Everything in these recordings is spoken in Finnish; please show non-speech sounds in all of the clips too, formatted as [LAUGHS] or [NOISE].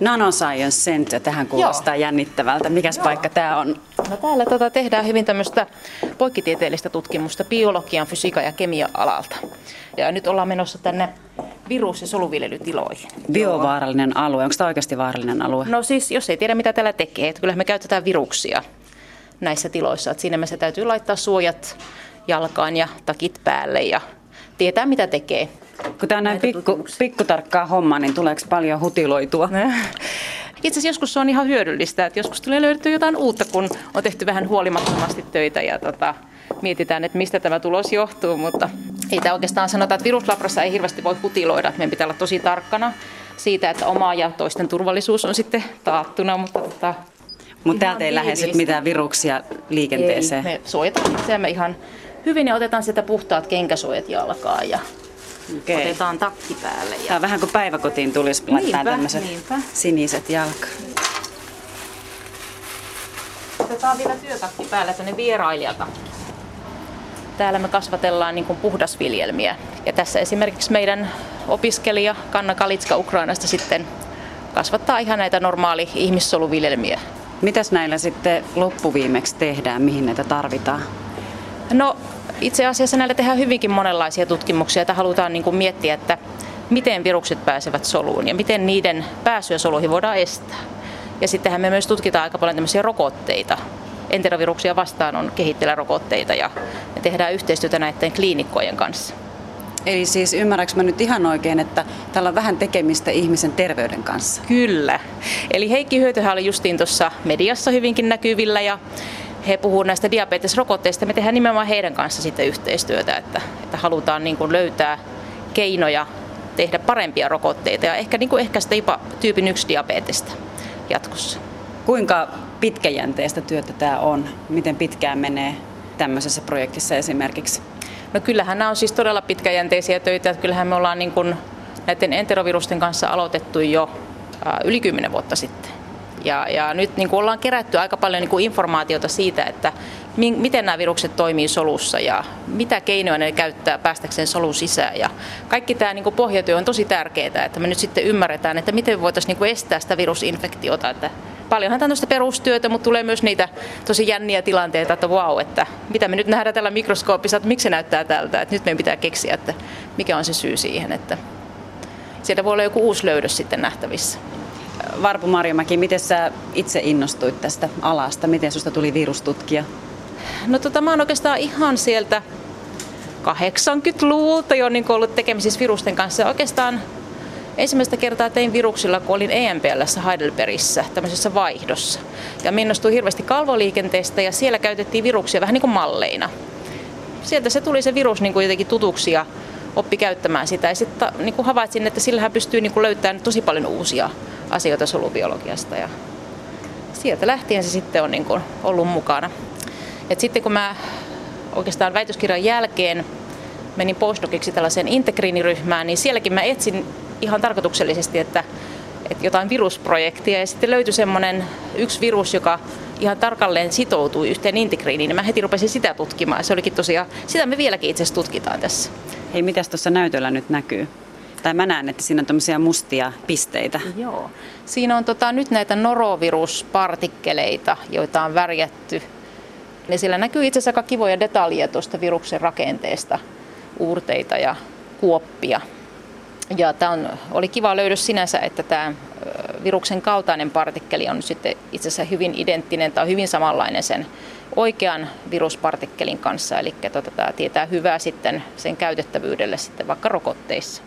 Nanoscience Center, tähän kuulostaa Joo. jännittävältä. Mikäs Joo. paikka tämä on? No täällä tota, tehdään hyvin tämmöistä poikkitieteellistä tutkimusta biologian, fysiikan ja kemian alalta. Ja nyt ollaan menossa tänne virus- ja soluviljelytiloihin. Biovaarallinen alue, onko tämä oikeasti vaarallinen alue? No siis, jos ei tiedä mitä täällä tekee, että kyllä me käytetään viruksia näissä tiloissa. Että siinä mielessä täytyy laittaa suojat jalkaan ja takit päälle ja tietää mitä tekee. Kun tämä on näin pikku, pikkutarkkaa homma, niin tuleeko paljon hutiloitua? [LAUGHS] Itse asiassa joskus se on ihan hyödyllistä, että joskus tulee löydettyä jotain uutta, kun on tehty vähän huolimattomasti töitä ja tota, mietitään, että mistä tämä tulos johtuu, mutta ei tämä oikeastaan sanota, että viruslabrassa ei hirveästi voi hutiloida, että meidän pitää olla tosi tarkkana siitä, että oma ja toisten turvallisuus on sitten taattuna, mutta tota, mutta täältä ei lähde mitään viruksia liikenteeseen. Ei, me suojataan itseämme ihan hyvin ja otetaan sitä puhtaat kenkäsuojat jalkaan ja okay. otetaan takki päälle. Ja... Tämä on vähän kuin päiväkotiin tulisi laittaa tämmöiset niinpä. siniset jalkaan. Otetaan vielä työtakki päälle, tämmöinen vierailijatakki. Täällä me kasvatellaan niin puhdasviljelmiä. Ja tässä esimerkiksi meidän opiskelija Kanna Kalitska Ukrainasta sitten kasvattaa ihan näitä normaali ihmissoluviljelmiä. Mitäs näillä sitten loppuviimeksi tehdään, mihin näitä tarvitaan? No itse asiassa näillä tehdään hyvinkin monenlaisia tutkimuksia, että halutaan niin kuin miettiä, että miten virukset pääsevät soluun ja miten niiden pääsyä soluihin voidaan estää. Ja sittenhän me myös tutkitaan aika paljon tämmöisiä rokotteita. Enteroviruksia vastaan on kehitteillä rokotteita ja me tehdään yhteistyötä näiden kliinikkojen kanssa. Eli siis ymmärränkö mä nyt ihan oikein, että tällä on vähän tekemistä ihmisen terveyden kanssa? Kyllä. Eli Heikki Hyötyhän oli justiin tuossa mediassa hyvinkin näkyvillä ja he puhuvat näistä diabetesrokotteista. Me tehdään nimenomaan heidän kanssa sitten yhteistyötä, että, että halutaan niin kuin löytää keinoja tehdä parempia rokotteita ja ehkä niin kuin ehkäistä jopa tyypin 1 diabetesta jatkossa. Kuinka pitkäjänteistä työtä tämä on? Miten pitkään menee tämmöisessä projektissa esimerkiksi? No kyllähän nämä on siis todella pitkäjänteisiä töitä. Kyllähän me ollaan niin kuin näiden enterovirusten kanssa aloitettu jo yli 10 vuotta sitten. Ja, ja nyt niin kuin ollaan kerätty aika paljon niin kuin informaatiota siitä, että mi, miten nämä virukset toimii solussa ja mitä keinoja ne käyttää päästäkseen solun sisään. Ja kaikki tämä niin kuin pohjatyö on tosi tärkeää, että me nyt sitten ymmärretään, että miten voitaisiin niin kuin estää sitä virusinfektiota. Että paljonhan tämmöistä perustyötä, mutta tulee myös niitä tosi jänniä tilanteita, että vau, että mitä me nyt nähdään tällä mikroskoopissa, että miksi se näyttää tältä, että nyt meidän pitää keksiä, että mikä on se syy siihen, että sieltä voi olla joku uusi löydös sitten nähtävissä. Varpu Marjomäki, miten sä itse innostuit tästä alasta? Miten susta tuli virustutkija? No tota, mä oon oikeastaan ihan sieltä 80-luvulta jo niin ollut tekemisissä virusten kanssa. Oikeastaan ensimmäistä kertaa tein viruksilla, kun olin EMPLssä Heidelbergissä, tämmöisessä vaihdossa. Ja minnostuin hirveästi kalvoliikenteestä ja siellä käytettiin viruksia vähän niin kuin malleina. Sieltä se tuli se virus niin kuin jotenkin tutuksi ja oppi käyttämään sitä. Ja sitten niin kuin havaitsin, että sillähän pystyy niin kuin löytämään tosi paljon uusia asioita solubiologiasta. Ja sieltä lähtien se sitten on niin kuin ollut mukana. Et sitten kun mä oikeastaan väitöskirjan jälkeen menin postdociksi tällaiseen integriiniryhmään, niin sielläkin mä etsin ihan tarkoituksellisesti, että, että jotain virusprojektia ja sitten löytyi semmoinen yksi virus, joka ihan tarkalleen sitoutui yhteen integriiniin, niin mä heti rupesin sitä tutkimaan. Se olikin tosiaan, sitä me vieläkin itse asiassa tutkitaan tässä. Hei, mitäs tuossa näytöllä nyt näkyy? Tai mä näen, että siinä on tämmöisiä mustia pisteitä. Joo. Siinä on tota, nyt näitä noroviruspartikkeleita, joita on värjätty. Ja siellä näkyy itse asiassa aika kivoja detaljeja tuosta viruksen rakenteesta, uurteita ja kuoppia. Ja tämä oli kiva löydös sinänsä, että tämä viruksen kaltainen partikkeli on sitten itse asiassa hyvin identtinen tai hyvin samanlainen sen oikean viruspartikkelin kanssa. Eli tota, tämä tietää hyvää sitten sen käytettävyydelle sitten vaikka rokotteissa.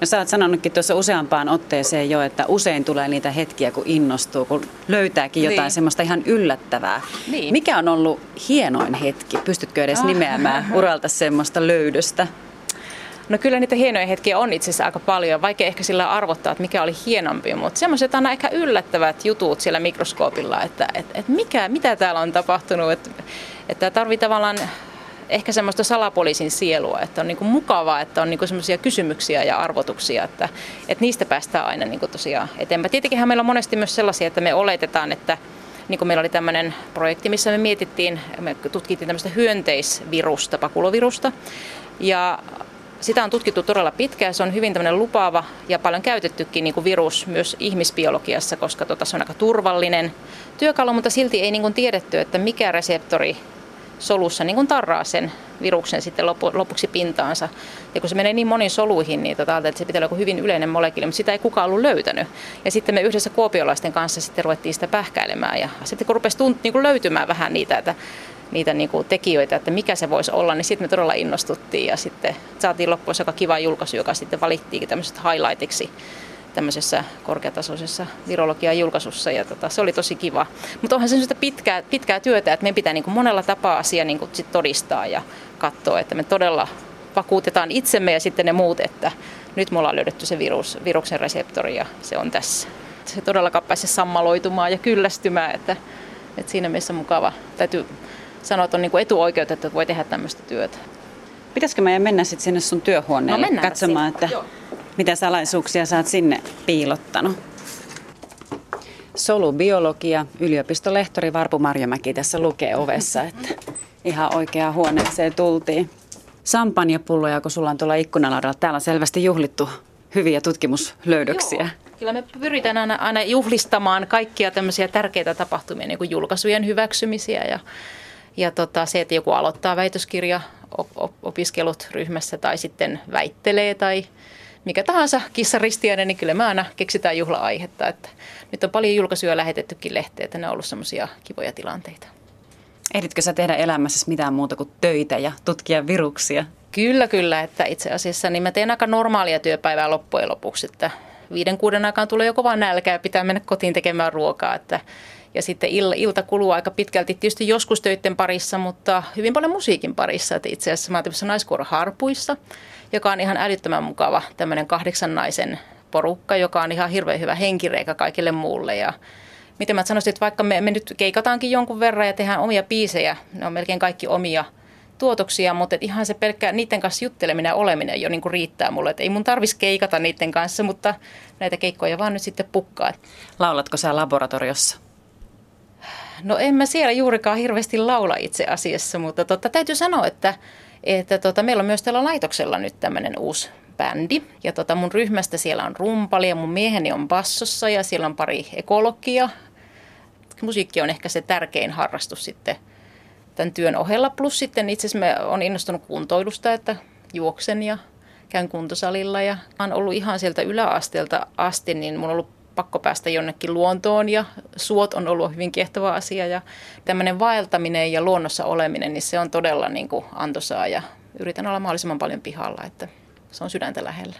No sä oot sanonutkin tuossa useampaan otteeseen jo, että usein tulee niitä hetkiä, kun innostuu, kun löytääkin jotain niin. semmoista ihan yllättävää. Niin. Mikä on ollut hienoin hetki? Pystytkö edes ah. nimeämään uralta semmoista löydöstä? No kyllä niitä hienoja hetkiä on itse asiassa aika paljon, vaikea ehkä sillä arvottaa, että mikä oli hienompi, mutta semmoiset on ehkä yllättävät jutut siellä mikroskoopilla, että, että, että mikä, mitä täällä on tapahtunut, että, että tarvii tavallaan ehkä semmoista salapoliisin sielua, että on niin kuin mukavaa, että on niin kuin semmoisia kysymyksiä ja arvotuksia, että, että niistä päästään aina niin kuin tosiaan eteenpäin. Tietenkin meillä on monesti myös sellaisia, että me oletetaan, että niin kuin meillä oli tämmöinen projekti, missä me mietittiin, me tutkittiin tämmöistä hyönteisvirusta, pakulovirusta, ja Sitä on tutkittu todella pitkään. Se on hyvin tämmöinen lupaava ja paljon käytettykin niin kuin virus myös ihmisbiologiassa, koska tota, se on aika turvallinen työkalu, mutta silti ei niin kuin tiedetty, että mikä reseptori solussa niin kuin tarraa sen viruksen sitten lopuksi pintaansa. Ja kun se menee niin moniin soluihin, niin tota, että se pitää olla hyvin yleinen molekyyli, mutta sitä ei kukaan ollut löytänyt. Ja sitten me yhdessä kuopiolaisten kanssa sitten ruvettiin sitä pähkäilemään ja sitten kun rupesi tunt, niin kuin löytymään vähän niitä, että niitä niin kuin tekijöitä, että mikä se voisi olla, niin sitten me todella innostuttiin ja sitten saatiin loppuun aika kiva julkaisu, joka sitten valittiinkin tämmöisestä highlightiksi tämmöisessä korkeatasoisessa virologian julkaisussa ja tota, se oli tosi kiva. Mutta onhan se sellaista pitkää, pitkää työtä, että meidän pitää niin kuin monella tapaa asia niin kuin sit todistaa ja katsoa, että me todella vakuutetaan itsemme ja sitten ne muut, että nyt me ollaan löydetty se virus, viruksen reseptori ja se on tässä. Se todellakaan pääsee sammaloitumaan ja kyllästymään, että, että siinä mielessä mukava. Täytyy sanoa, että on niin etuoikeutettu, että voi tehdä tämmöistä työtä. Pitäisikö meidän mennä sitten sinne sun työhuoneelle no katsomaan, että Joo. Mitä salaisuuksia sä oot sinne piilottanut? Solubiologia, yliopistolehtori Varpu Marjamäki tässä lukee ovessa, että ihan oikeaan huoneeseen tultiin. Sampanjapulloja, kun sulla on tuolla ikkunalaudalla. Täällä on selvästi juhlittu hyviä tutkimuslöydöksiä. Joo. Kyllä me pyritään aina, aina juhlistamaan kaikkia tämmöisiä tärkeitä tapahtumia, niin kuin julkaisujen hyväksymisiä ja, ja tota, se, että joku aloittaa väitöskirja opiskelut ryhmässä tai sitten väittelee tai mikä tahansa kissaristiäinen, niin kyllä me aina keksitään juhla-aihetta. Että nyt on paljon julkaisuja lähetettykin lehteen, että ne on ollut semmoisia kivoja tilanteita. Ehditkö sä tehdä elämässä mitään muuta kuin töitä ja tutkia viruksia? Kyllä, kyllä. Että itse asiassa niin mä teen aika normaalia työpäivää loppujen lopuksi. Että viiden kuuden aikaan tulee joko vaan nälkä ja pitää mennä kotiin tekemään ruokaa. Että, ja sitten ilta kuluu aika pitkälti tietysti joskus töiden parissa, mutta hyvin paljon musiikin parissa. Että itse asiassa mä oon naiskuoro Harpuissa, joka on ihan älyttömän mukava tämmöinen kahdeksan naisen porukka, joka on ihan hirveän hyvä henkireikä kaikille muulle. Ja miten mä sanoisin, että vaikka me, me nyt keikataankin jonkun verran ja tehdään omia biisejä, ne on melkein kaikki omia tuotoksia, mutta ihan se pelkkä niiden kanssa jutteleminen ja oleminen jo niin kuin riittää mulle. Että ei mun tarvitsisi keikata niiden kanssa, mutta näitä keikkoja vaan nyt sitten pukkaa. Laulatko sä laboratoriossa? No en mä siellä juurikaan hirveästi laula itse asiassa, mutta totta, täytyy sanoa, että, että tota, meillä on myös tällä laitoksella nyt tämmöinen uusi bändi. Ja tota, mun ryhmästä siellä on rumpali ja mun mieheni on bassossa ja siellä on pari ekologia. Musiikki on ehkä se tärkein harrastus sitten tämän työn ohella. Plus sitten itse asiassa on innostunut kuntoilusta, että juoksen ja käyn kuntosalilla ja olen ollut ihan sieltä yläasteelta asti, niin mun on ollut pakko päästä jonnekin luontoon ja suot on ollut hyvin kiehtova asia ja tämmöinen vaeltaminen ja luonnossa oleminen, niin se on todella niin kuin antoisaa ja yritän olla mahdollisimman paljon pihalla, että se on sydäntä lähellä.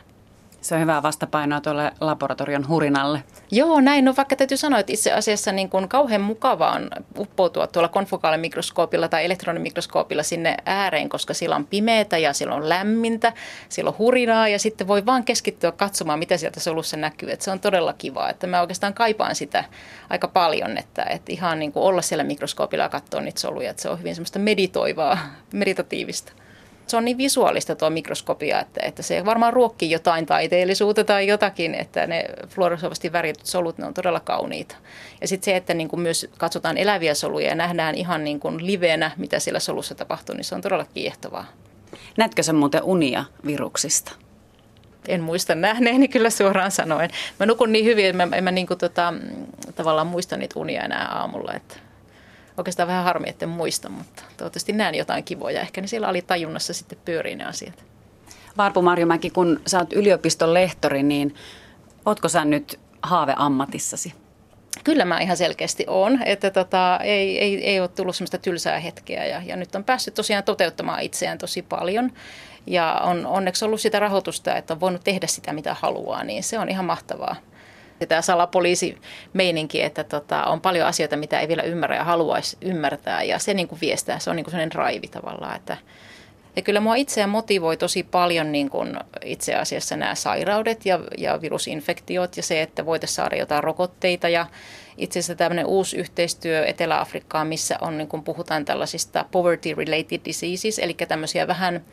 Se on hyvää vastapainoa tuolle laboratorion hurinalle. Joo, näin. No vaikka täytyy sanoa, että itse asiassa niin kuin kauhean mukavaa on uppoutua tuolla konfokaalimikroskoopilla tai elektronimikroskoopilla sinne ääreen, koska siellä on pimeätä ja siellä on lämmintä, siellä on hurinaa ja sitten voi vaan keskittyä katsomaan, mitä sieltä solussa näkyy. Että se on todella kivaa, että mä oikeastaan kaipaan sitä aika paljon, että, että ihan niin kuin olla siellä mikroskoopilla ja katsoa niitä soluja, että se on hyvin semmoista meditoivaa, meditatiivista se on niin visuaalista tuo mikroskopia, että, että se varmaan ruokkii jotain taiteellisuutta tai jotakin, että ne fluorosoivasti värityt solut, ne on todella kauniita. Ja sitten se, että niin kuin myös katsotaan eläviä soluja ja nähdään ihan niin kuin livenä, mitä siellä solussa tapahtuu, niin se on todella kiehtovaa. Näetkö sä muuten unia viruksista? En muista nähneeni kyllä suoraan sanoen. Mä nukun niin hyvin, että mä, en mä niin kuin tota, tavallaan muista niitä unia enää aamulla. Että oikeastaan vähän harmi, etten muista, mutta toivottavasti näen jotain kivoja. Ehkä ne siellä oli tajunnassa sitten pyörii ne asiat. Varpu Marjomäki, kun sä oot yliopiston lehtori, niin ootko sä nyt haaveammatissasi? Kyllä mä ihan selkeästi on, että tota, ei, ei, ei ole tullut semmoista tylsää hetkeä ja, ja nyt on päässyt tosiaan toteuttamaan itseään tosi paljon ja on onneksi ollut sitä rahoitusta, että on voinut tehdä sitä mitä haluaa, niin se on ihan mahtavaa. Tämä salapoliisi-meininki, että tota, on paljon asioita, mitä ei vielä ymmärrä ja haluaisi ymmärtää. Ja se niin kuin viestää, se on niin kuin sellainen raivi tavallaan. Että, ja kyllä mua itseä motivoi tosi paljon niin kuin itse asiassa nämä sairaudet ja, ja virusinfektiot ja se, että voitaisiin saada jotain rokotteita. Ja itse asiassa tämmöinen uusi yhteistyö Etelä-Afrikkaan, missä on, niin kuin puhutaan tällaisista poverty-related diseases, eli tämmöisiä vähän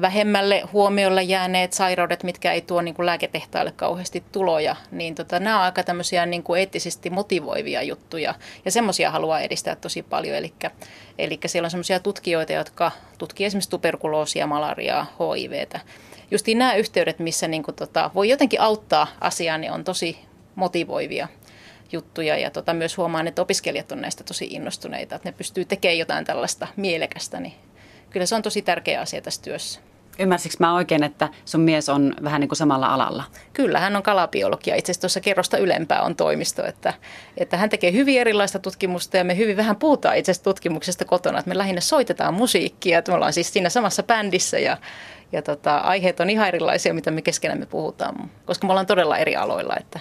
vähemmälle huomiolle jääneet sairaudet, mitkä ei tuo niin kuin lääketehtaille kauheasti tuloja, niin tota, nämä on aika tämmöisiä niin kuin eettisesti motivoivia juttuja ja semmoisia haluaa edistää tosi paljon. Eli, eli siellä on semmoisia tutkijoita, jotka tutkii esimerkiksi tuberkuloosia, malariaa, HIVtä justiin nämä yhteydet, missä niin kuin, tota, voi jotenkin auttaa asiaa, niin on tosi motivoivia juttuja. Ja tota, myös huomaan, että opiskelijat on näistä tosi innostuneita, että ne pystyy tekemään jotain tällaista mielekästä, niin kyllä se on tosi tärkeä asia tässä työssä. Ymmärsikö mä oikein, että sun mies on vähän niin kuin samalla alalla? Kyllä, hän on kalabiologia. Itse asiassa tuossa kerrosta ylempää on toimisto, että, että hän tekee hyvin erilaista tutkimusta ja me hyvin vähän puhutaan itse asiassa tutkimuksesta kotona. Että me lähinnä soitetaan musiikkia, että me ollaan siis siinä samassa bändissä ja, ja tota, aiheet on ihan erilaisia, mitä me keskenämme puhutaan, koska me ollaan todella eri aloilla, että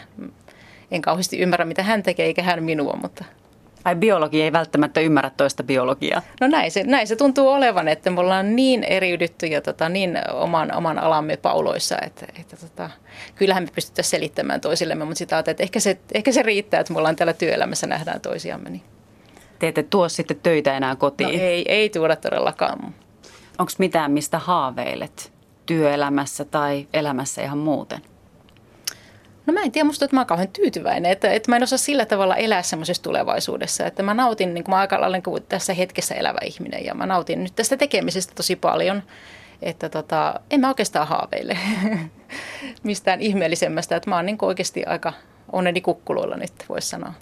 en kauheasti ymmärrä, mitä hän tekee, eikä hän minua, mutta Ai biologi ei välttämättä ymmärrä toista biologiaa? No näin se, näin se tuntuu olevan, että me ollaan niin eriydytty ja tota, niin oman, oman alamme pauloissa, että, että tota, kyllähän me pystytään selittämään toisillemme, mutta sitä että ehkä se, ehkä se riittää, että me ollaan täällä työelämässä, nähdään toisiamme. Niin. Te ette tuo sitten töitä enää kotiin? No ei, ei tuoda todellakaan. Onko mitään, mistä haaveilet työelämässä tai elämässä ihan muuten? No mä en tiedä, musta että mä oon kauhean tyytyväinen, että, että mä en osaa sillä tavalla elää semmoisessa tulevaisuudessa, että mä nautin, niin kuin mä aika lailla niin tässä hetkessä elävä ihminen ja mä nautin nyt tästä tekemisestä tosi paljon, että tota, en mä oikeastaan haaveile [LAUGHS] mistään ihmeellisemmästä, että mä oon niin oikeasti aika onneni kukkuloilla nyt, voisi sanoa.